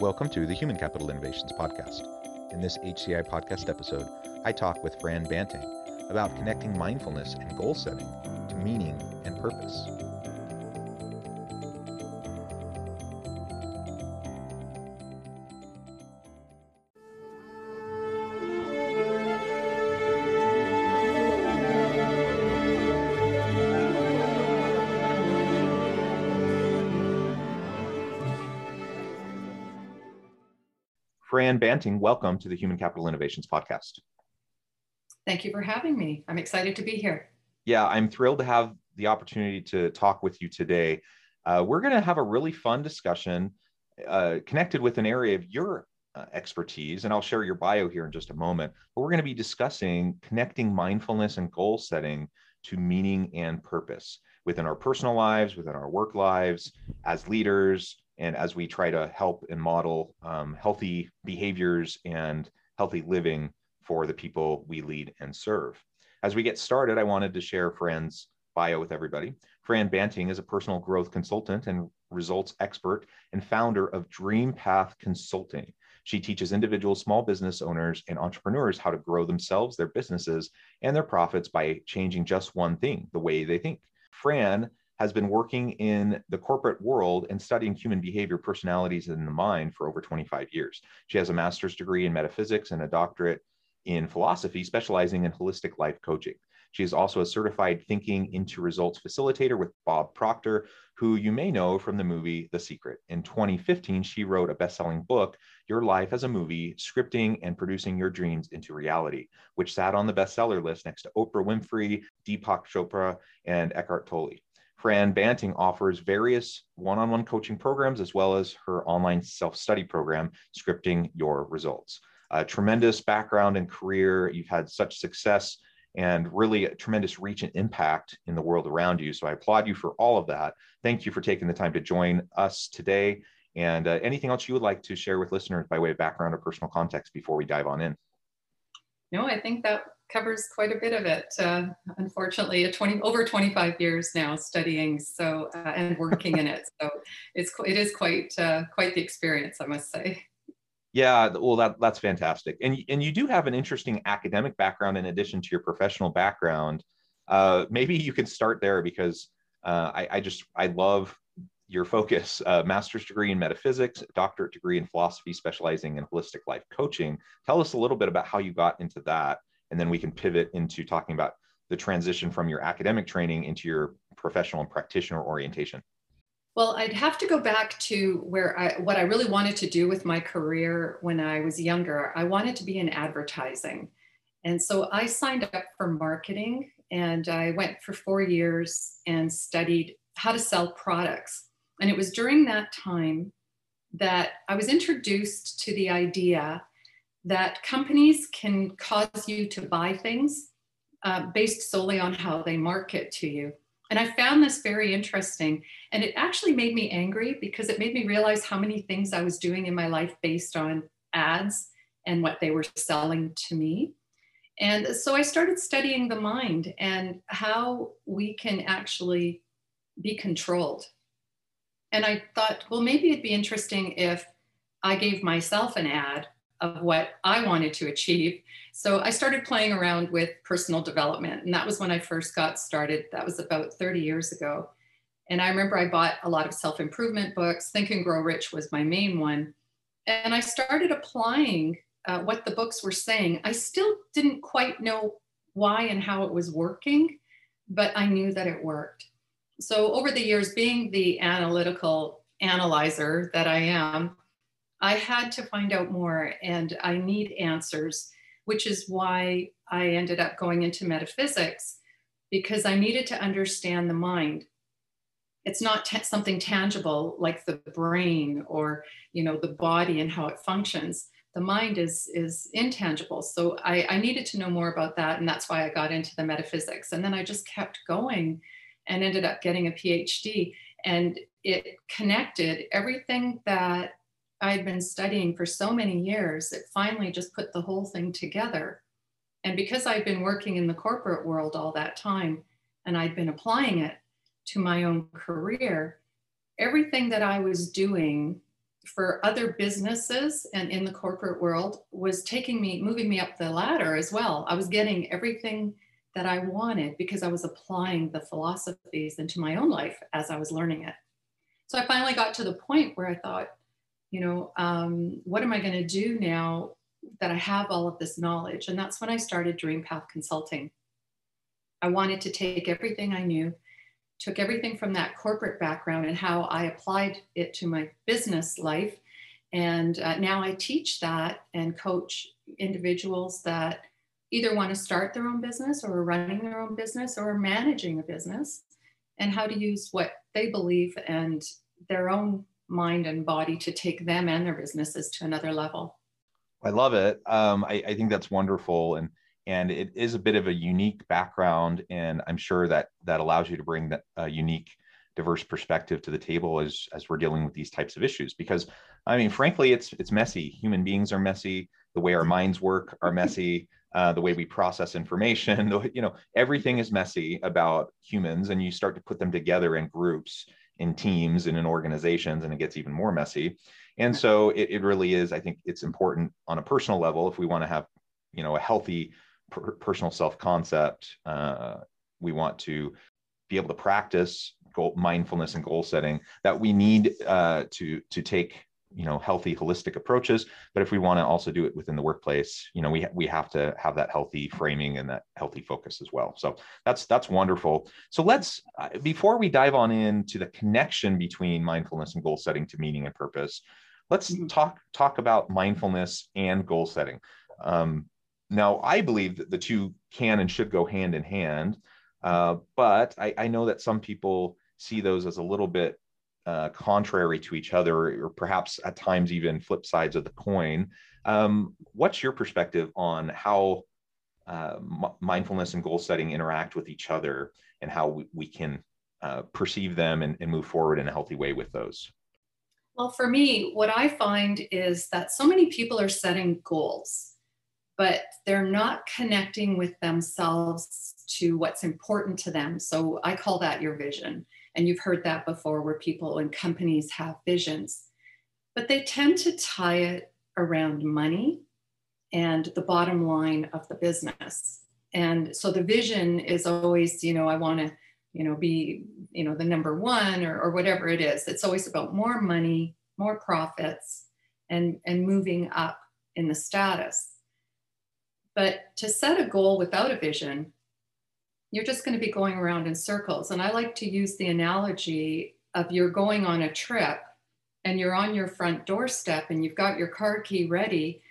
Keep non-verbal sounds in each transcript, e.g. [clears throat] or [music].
Welcome to the Human Capital Innovations Podcast. In this HCI podcast episode, I talk with Fran Banting about connecting mindfulness and goal setting to meaning and purpose. Fran Banting, welcome to the Human Capital Innovations Podcast. Thank you for having me. I'm excited to be here. Yeah, I'm thrilled to have the opportunity to talk with you today. Uh, we're going to have a really fun discussion uh, connected with an area of your uh, expertise, and I'll share your bio here in just a moment. But we're going to be discussing connecting mindfulness and goal setting to meaning and purpose within our personal lives, within our work lives, as leaders, and as we try to help and model um, healthy behaviors and healthy living for the people we lead and serve. As we get started, I wanted to share Fran's bio with everybody. Fran Banting is a personal growth consultant and results expert and founder of Dreampath Consulting. She teaches individual small business owners and entrepreneurs how to grow themselves, their businesses, and their profits by changing just one thing the way they think. Fran has been working in the corporate world and studying human behavior, personalities, and the mind for over 25 years. She has a master's degree in metaphysics and a doctorate in philosophy, specializing in holistic life coaching. She is also a certified thinking into results facilitator with Bob Proctor, who you may know from the movie The Secret. In 2015, she wrote a best selling book, Your Life as a Movie Scripting and Producing Your Dreams into Reality, which sat on the bestseller list next to Oprah Winfrey, Deepak Chopra, and Eckhart Tolle. Fran Banting offers various one on one coaching programs as well as her online self study program, Scripting Your Results. A tremendous background and career. You've had such success and really a tremendous reach and impact in the world around you. So I applaud you for all of that. Thank you for taking the time to join us today. And uh, anything else you would like to share with listeners by way of background or personal context before we dive on in? No, I think that covers quite a bit of it. Uh, unfortunately, a 20 over 25 years now studying so uh, and working in it. So it's it is quite uh, quite the experience, I must say. Yeah, well, that that's fantastic, and and you do have an interesting academic background in addition to your professional background. Uh, maybe you can start there because uh, I, I just I love your focus uh, master's degree in metaphysics doctorate degree in philosophy specializing in holistic life coaching tell us a little bit about how you got into that and then we can pivot into talking about the transition from your academic training into your professional and practitioner orientation. Well i'd have to go back to where i what i really wanted to do with my career when i was younger. I wanted to be in advertising. And so i signed up for marketing and i went for four years and studied how to sell products. And it was during that time that I was introduced to the idea that companies can cause you to buy things uh, based solely on how they market to you. And I found this very interesting. And it actually made me angry because it made me realize how many things I was doing in my life based on ads and what they were selling to me. And so I started studying the mind and how we can actually be controlled and I thought, well, maybe it'd be interesting if I gave myself an ad of what I wanted to achieve. So I started playing around with personal development. And that was when I first got started. That was about 30 years ago. And I remember I bought a lot of self improvement books. Think and Grow Rich was my main one. And I started applying uh, what the books were saying. I still didn't quite know why and how it was working, but I knew that it worked so over the years, being the analytical analyzer that I am, I had to find out more and I need answers, which is why I ended up going into metaphysics because I needed to understand the mind. it's not t- something tangible like the brain or you know the body and how it functions. The mind is is intangible. So I, I needed to know more about that and that's why i got into the metaphysics. And then i just kept going and ended up getting a phd and it connected everything that i had been studying for so many years it finally just put the whole thing together and because i'd been working in the corporate world all that time and i'd been applying it to my own career everything that i was doing for other businesses and in the corporate world was taking me, moving me up the ladder as well. I was getting everything that I wanted because I was applying the philosophies into my own life as I was learning it. So I finally got to the point where I thought, you know, um, what am I going to do now that I have all of this knowledge? And that's when I started Dreampath Consulting. I wanted to take everything I knew took everything from that corporate background and how I applied it to my business life. And uh, now I teach that and coach individuals that either want to start their own business or are running their own business or are managing a business and how to use what they believe and their own mind and body to take them and their businesses to another level. I love it. Um, I, I, think that's wonderful. And and it is a bit of a unique background and i'm sure that that allows you to bring that uh, unique diverse perspective to the table as as we're dealing with these types of issues because i mean frankly it's it's messy human beings are messy the way our minds work are [laughs] messy uh, the way we process information [laughs] the, you know everything is messy about humans and you start to put them together in groups in teams and in organizations and it gets even more messy and so it, it really is i think it's important on a personal level if we want to have you know a healthy per- personal self concept. Uh, we want to be able to practice goal, mindfulness and goal setting. That we need uh, to to take you know healthy holistic approaches. But if we want to also do it within the workplace you know we we have to have that healthy framing and that healthy focus as well. So that's that's wonderful. So let's uh, before we dive on into the connection between mindfulness and goal setting to meaning and purpose let's mm-hmm. talk talk about mindfulness and goal setting. Um, now, I believe that the two can and should go hand in hand, uh, but I, I, know that some people see those as a little bit uh, contrary to each other, or perhaps at times even flip sides of the coin. Um, what's your perspective on how uh, m- mindfulness and goal setting interact with each other and how we, we can uh, perceive them and, and move forward in a healthy way with those? Well, for me, what I find is that so many people are setting goals but they're not connecting with themselves to what's important to them. So I call that your vision. And you've heard that before where people and companies have visions, but they tend to tie it around money and the bottom line of the business. And so the vision is always, you know, I want to, you know, be, you know, the number one or, or whatever it is. It's always about more money, more profits, and and moving up in the status. But to set a goal without a vision, you're just going to be going around in circles. And I like to use the analogy of you're going on a trip and you're on your front doorstep and you've got your car key ready,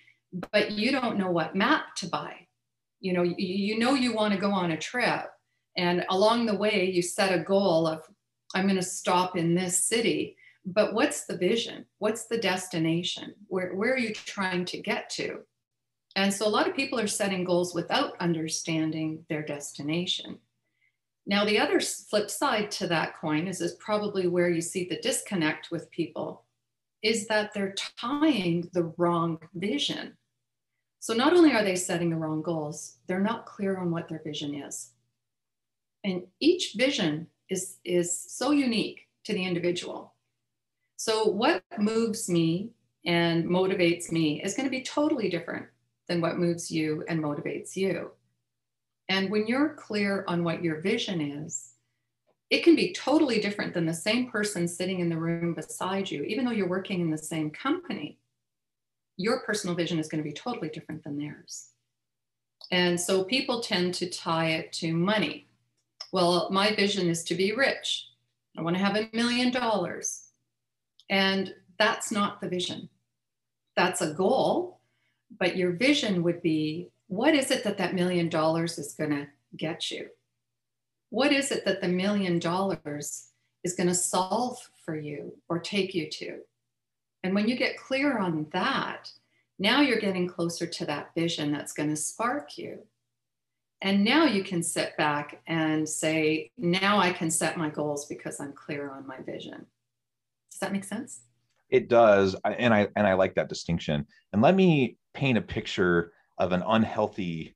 but you don't know what map to buy. You know, you, know you want to go on a trip. And along the way, you set a goal of, I'm going to stop in this city. But what's the vision? What's the destination? Where, where are you trying to get to? And so a lot of people are setting goals without understanding their destination. Now, the other flip side to that coin is, is probably where you see the disconnect with people is that they're tying the wrong vision. So not only are they setting the wrong goals, they're not clear on what their vision is. And each vision is, is so unique to the individual. So what moves me and motivates me is going to be totally different than what moves you and motivates you. And when you're clear on what your vision is, it can be totally different than the same person sitting in the room beside you, even though you're working in the same company. Your personal vision is going to be totally different than theirs. And so people tend to tie it to money. Well, my vision is to be rich. I want to have a million dollars. And that's not the vision. That's a goal, but your vision would be what is it that that million dollars is going to get you? What is it that the million dollars is going to solve for you or take you to. And when you get clear on that, now you're getting closer to that vision that's going to spark you. And now you can sit back and say, now I can set my goals because I'm clear on my vision. Does that make sense? It does. And I and I like that distinction. And let me paint a picture of an unhealthy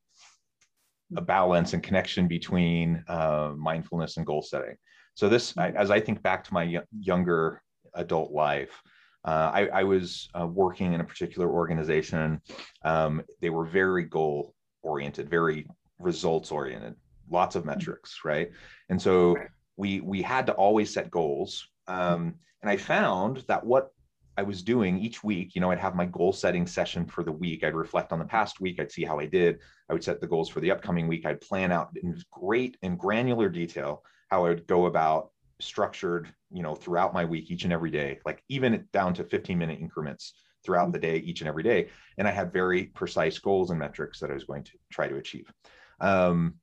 balance and connection between uh, mindfulness and goal setting. So this, I, as I think back to my younger adult life, uh, I, I, was uh, working in a particular organization. Um, they were very goal oriented, very results oriented, lots of metrics, right? And so we we had to always set goals. Um, and I found that what I was doing each week, you know, I'd have my goal setting session for the week. I'd reflect on the past week. I'd see how I did. I would set the goals for the upcoming week. I'd plan out in great and granular detail how I would go about structured, you know, throughout my week, each and every day, like even down to 15 minute increments throughout the day, each and every day. And I had very precise goals and metrics that I was going to try to achieve. Um,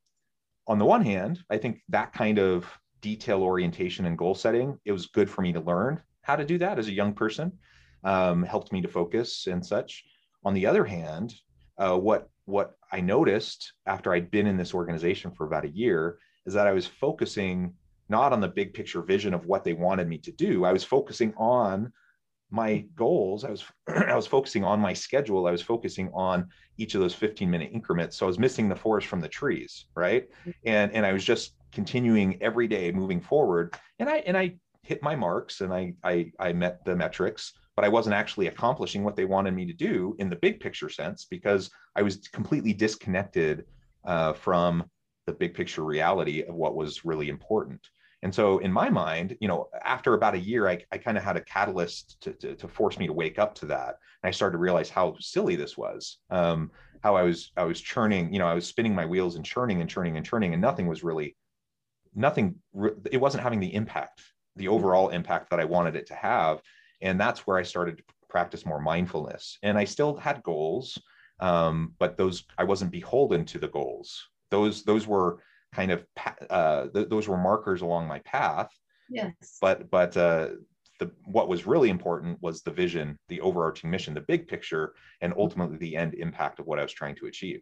on the one hand, I think that kind of detail orientation and goal setting, it was good for me to learn how to do that as a young person, um, helped me to focus and such. On the other hand, uh, what what I noticed after I'd been in this organization for about a year is that I was focusing not on the big picture vision of what they wanted me to do. I was focusing on my goals. I was [clears throat] I was focusing on my schedule. I was focusing on each of those 15 minute increments. So I was missing the forest from the trees, right? Mm-hmm. And and I was just continuing every day moving forward. And I and I hit my marks and I I I met the metrics, but I wasn't actually accomplishing what they wanted me to do in the big picture sense because I was completely disconnected uh, from the big picture reality of what was really important. And so in my mind, you know, after about a year, I, I kind of had a catalyst to, to, to, force me to wake up to that. And I started to realize how silly this was. Um, how I was, I was churning, you know, I was spinning my wheels and churning and churning and churning and nothing was really, nothing, it wasn't having the impact, the overall impact that I wanted it to have. And that's where I started to practice more mindfulness. And I still had goals, um, but those, I wasn't beholden to the goals. Those, those were, kind of uh, th- those were markers along my path. Yes. But but uh, the what was really important was the vision, the overarching mission, the big picture, and ultimately the end impact of what I was trying to achieve.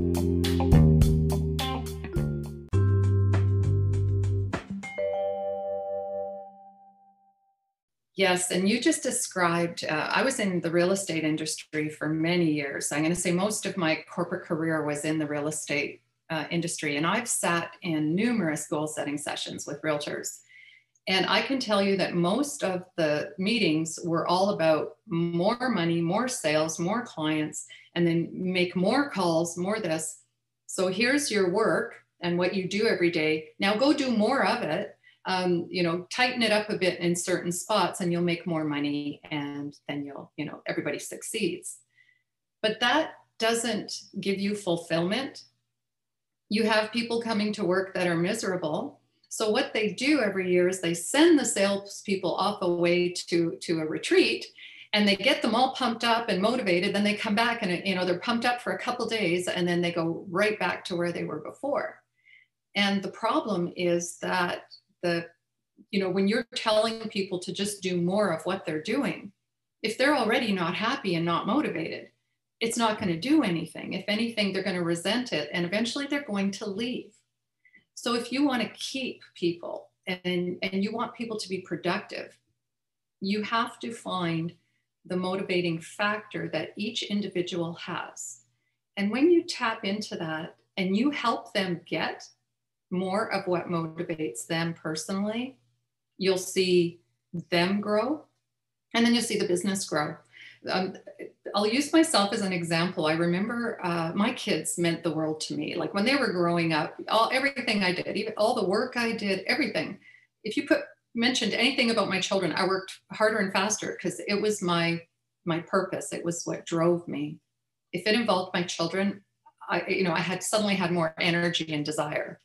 Yes, and you just described, uh, I was in the real estate industry for many years. I'm going to say most of my corporate career was in the real estate uh, industry. And I've sat in numerous goal setting sessions with realtors. And I can tell you that most of the meetings were all about more money, more sales, more clients, and then make more calls, more this. So here's your work and what you do every day. Now go do more of it. Um, you know, tighten it up a bit in certain spots and you'll make more money and then you'll, you know, everybody succeeds. But that doesn't give you fulfillment you have people coming to work that are miserable. So what they do every year is they send the salespeople off away to, to a retreat and they get them all pumped up and motivated then they come back and you know they're pumped up for a couple days and then they go right back to where they were before and the problem is that the you know when you're telling people to just do more of what they're doing if they're already not happy and not motivated it's not going to do anything if anything they're going to resent it and eventually they're going to leave so if you want to keep people and and you want people to be productive you have to find the motivating factor that each individual has. And when you tap into that and you help them get more of what motivates them personally, you'll see them grow and then you'll see the business grow. Um, I'll use myself as an example. I remember uh, my kids meant the world to me. Like when they were growing up, all everything I did, even all the work I did, everything. If you put mentioned anything about my children, I worked harder and faster because it was my my purpose. It was what drove me. If it involved my children, I you know I had suddenly had more energy and desire.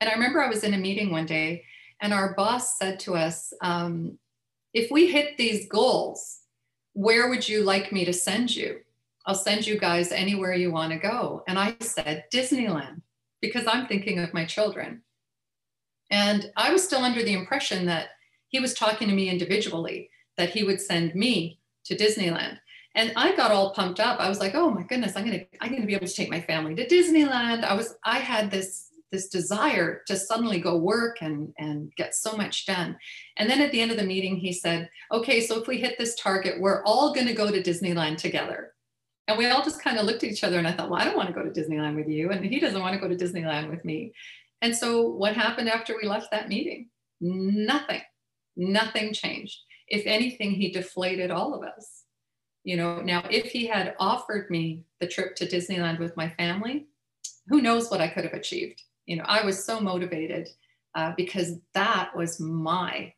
And I remember I was in a meeting one day, and our boss said to us, um, "If we hit these goals, where would you like me to send you? I'll send you guys anywhere you want to go." And I said, "Disneyland," because I'm thinking of my children. And I was still under the impression that he was talking to me individually, that he would send me to Disneyland. And I got all pumped up. I was like, oh my goodness, I'm gonna, I'm gonna be able to take my family to Disneyland. I was, I had this this desire to suddenly go work and and get so much done. And then at the end of the meeting, he said, okay, so if we hit this target, we're all gonna go to Disneyland together. And we all just kind of looked at each other and I thought, well, I don't want to go to Disneyland with you. And he doesn't want to go to Disneyland with me. And so what happened after we left that meeting? Nothing. Nothing changed. If anything, he deflated all of us. You know, now if he had offered me the trip to Disneyland with my family, who knows what I could have achieved. You know, I was so motivated uh, because that was my,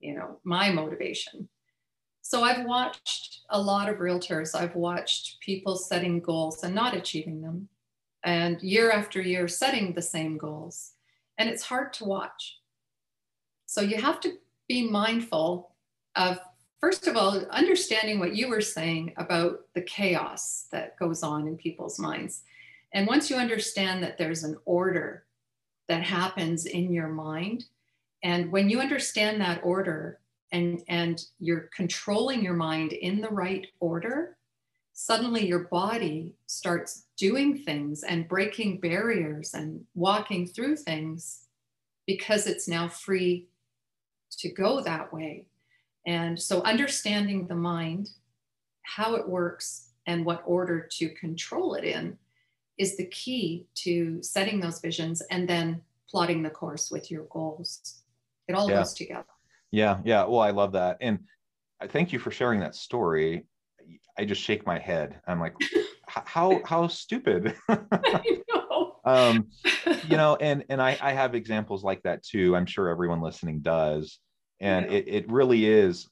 you know, my motivation. So I've watched a lot of realtors. I've watched people setting goals and not achieving them and year after year setting the same goals. And it's hard to watch. So you have to be mindful of, first of all, understanding what you were saying about the chaos that goes on in people's minds. And once you understand that there's an order that happens in your mind, and when you understand that order and, and you're controlling your mind in the right order, suddenly your body starts doing things and breaking barriers and walking through things because it's now free to go that way. And so, understanding the mind, how it works, and what order to control it in is the key to setting those visions and then plotting the course with your goals. It all yeah. goes together. Yeah, yeah. Well, I love that. And I thank you for sharing that story I just shake my head. I'm like, [laughs] how how stupid. [laughs] know. [laughs] um, you know, and and I, I have examples like that too. I'm sure everyone listening does, and yeah. it it really is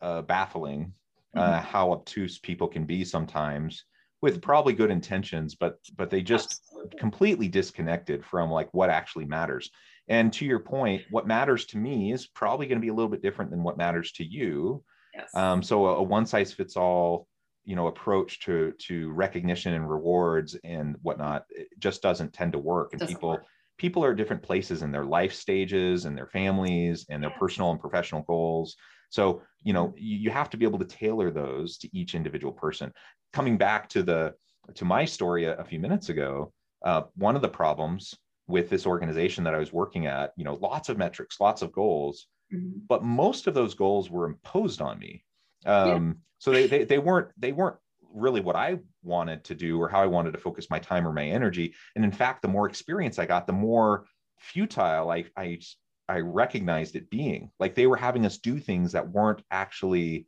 uh, baffling uh, mm-hmm. how obtuse people can be sometimes with probably good intentions, but but they just Absolutely. completely disconnected from like what actually matters. And to your point, what matters to me is probably going to be a little bit different than what matters to you. Yes. Um, so a, a one size fits all, you know, approach to to recognition and rewards and whatnot it just doesn't tend to work. And people work. people are at different places in their life stages and their families and their personal and professional goals. So you know you, you have to be able to tailor those to each individual person. Coming back to the to my story a, a few minutes ago, uh, one of the problems with this organization that I was working at, you know, lots of metrics, lots of goals, Mm-hmm. But most of those goals were imposed on me. Um, yeah. So they, they they weren't they weren't really what I wanted to do or how I wanted to focus my time or my energy. And in fact, the more experience I got, the more futile I I I recognized it being. Like they were having us do things that weren't actually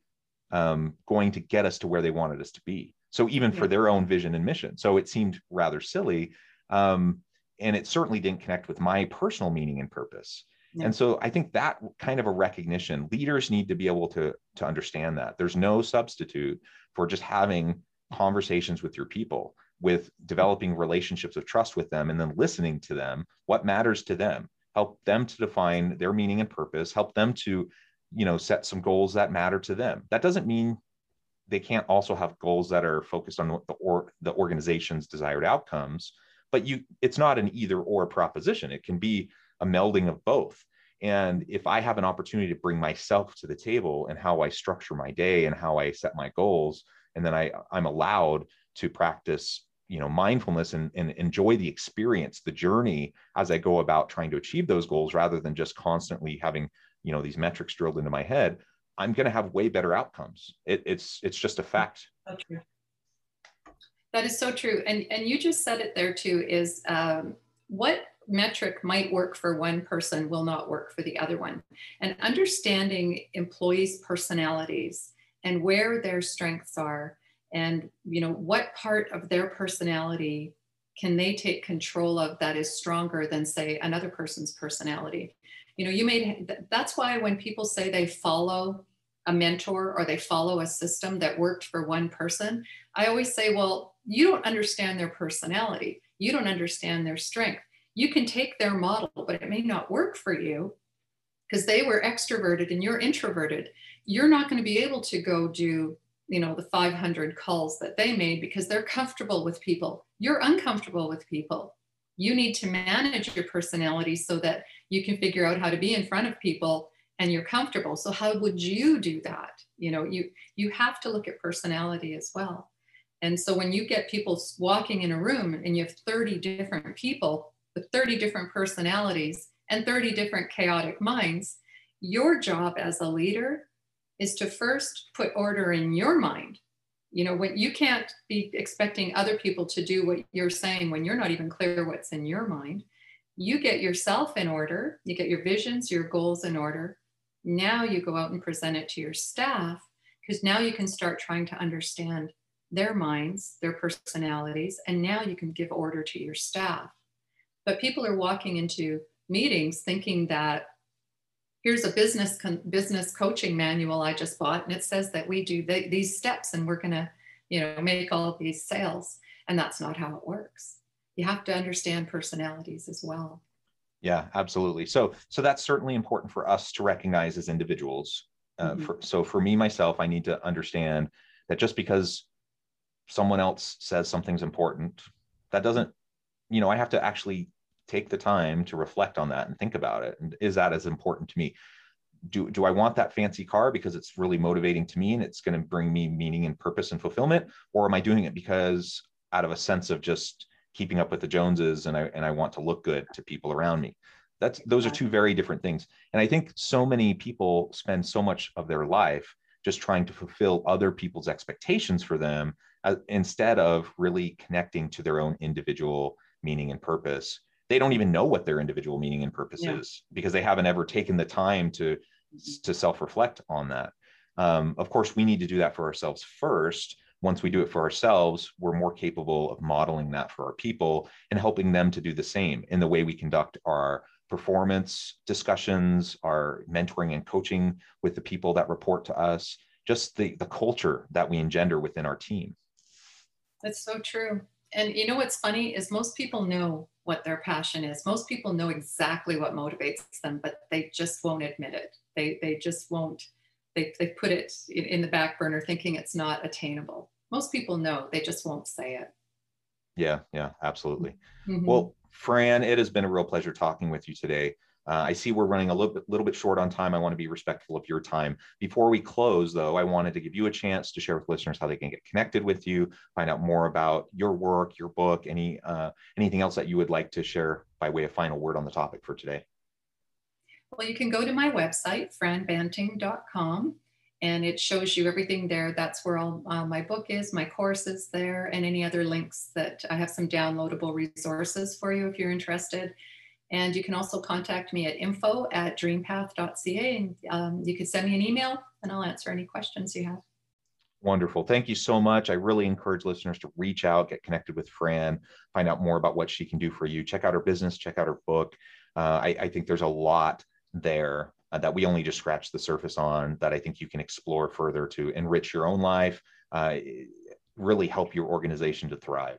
um, going to get us to where they wanted us to be. So even yeah. for their own vision and mission. So it seemed rather silly. Um, and it certainly didn't connect with my personal meaning and purpose. Yeah. And so I think that kind of a recognition, leaders need to be able to, to understand that there's no substitute for just having conversations with your people, with developing relationships of trust with them, and then listening to them, what matters to them, help them to define their meaning and purpose, help them to, you know, set some goals that matter to them. That doesn't mean they can't also have goals that are focused on the or the organization's desired outcomes but you it's not an either or proposition it can be a melding of both and if i have an opportunity to bring myself to the table and how i structure my day and how i set my goals and then i i'm allowed to practice you know mindfulness and, and enjoy the experience the journey as i go about trying to achieve those goals rather than just constantly having you know these metrics drilled into my head i'm going to have way better outcomes. It, it's it's just a fact. So that is so true. And and you just said it there too is um, what metric might work for one person will not work for the other one. And understanding employees personalities and where their strengths are and you know what part of their personality can they take control of that is stronger than say another person's personality? You know you made that's why when people say they follow a mentor or they follow a system that worked for one person i always say well you don't understand their personality. You don't understand their strength. You can take their model but it may not work for you because they were extroverted and you're introverted. You're not going to be able to go do you know the 500 calls that they made because they're comfortable with people. You're uncomfortable with people. You need to manage your personality so that you can figure out how to be in front of people and you're comfortable. So how would you do that? You know you you have to look at personality as well. And so when you get people walking in a room and you have 30 different people with 30 different personalities and 30 different chaotic minds your job as a leader is to first put order in your mind. You know, when you can't be expecting other people to do what you're saying when you're not even clear what's in your mind. You get yourself in order, you get your visions, your goals in order. Now you go out and present it to your staff because now you can start trying to understand their minds, their personalities, and now you can give order to your staff. But people are walking into meetings thinking that here's a business con- business coaching manual I just bought, and it says that we do the, these steps, and we're going to, you know, make all these sales, and that's not how it works. You have to understand personalities as well. Yeah, absolutely. So, so that's certainly important for us to recognize as individuals. Uh, mm-hmm. for, so, for me myself, I need to understand that just because someone else says something's important, that doesn't, you know, I have to actually take the time to reflect on that and think about it. And is that as important to me? Do, do I want that fancy car because it's really motivating to me and it's going to bring me meaning and purpose and fulfillment? Or am I doing it because out of a sense of just keeping up with the Joneses and I, and I want to look good to people around me? That's, those are two very different things. And I think so many people spend so much of their life just trying to fulfill other people's expectations for them uh, instead of really connecting to their own individual meaning and purpose they don't even know what their individual meaning and purpose yeah. is because they haven't ever taken the time to to self-reflect on that. Um, of course we need to do that for ourselves first. Once we do it for ourselves we're more capable of modeling that for our people and helping them to do the same in the way we conduct our performance discussions our mentoring and coaching with the people that report to us just the, the culture that we engender within our team. That's so true. And you know what's funny is most people know what their passion is. Most people know exactly what motivates them, but they just won't admit it. They they just won't. They they put it in, in the back burner, thinking it's not attainable. Most people know, they just won't say it. Yeah, yeah, absolutely. Mm-hmm. Well, Fran, it has been a real pleasure talking with you today. Uh, I see we're running a little bit, little bit short on time. I want to be respectful of your time. Before we close, though, I wanted to give you a chance to share with listeners how they can get connected with you, find out more about your work, your book, any uh, anything else that you would like to share by way of final word on the topic for today. Well, you can go to my website, franbanting.com, and it shows you everything there. That's where all uh, my book is, my course is there, and any other links that I have some downloadable resources for you if you're interested. And you can also contact me at info at dreampath.ca and um, you can send me an email and I'll answer any questions you have. Wonderful. Thank you so much. I really encourage listeners to reach out, get connected with Fran, find out more about what she can do for you. Check out her business, check out her book. Uh, I, I, think there's a lot there uh, that we only just scratched the surface on that I think you can explore further to enrich your own life, uh, really help your organization to thrive.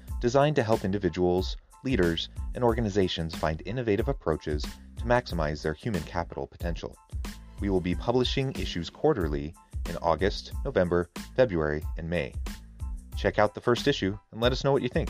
designed to help individuals, leaders, and organizations find innovative approaches to maximize their human capital potential. We will be publishing issues quarterly in August, November, February, and May. Check out the first issue and let us know what you think.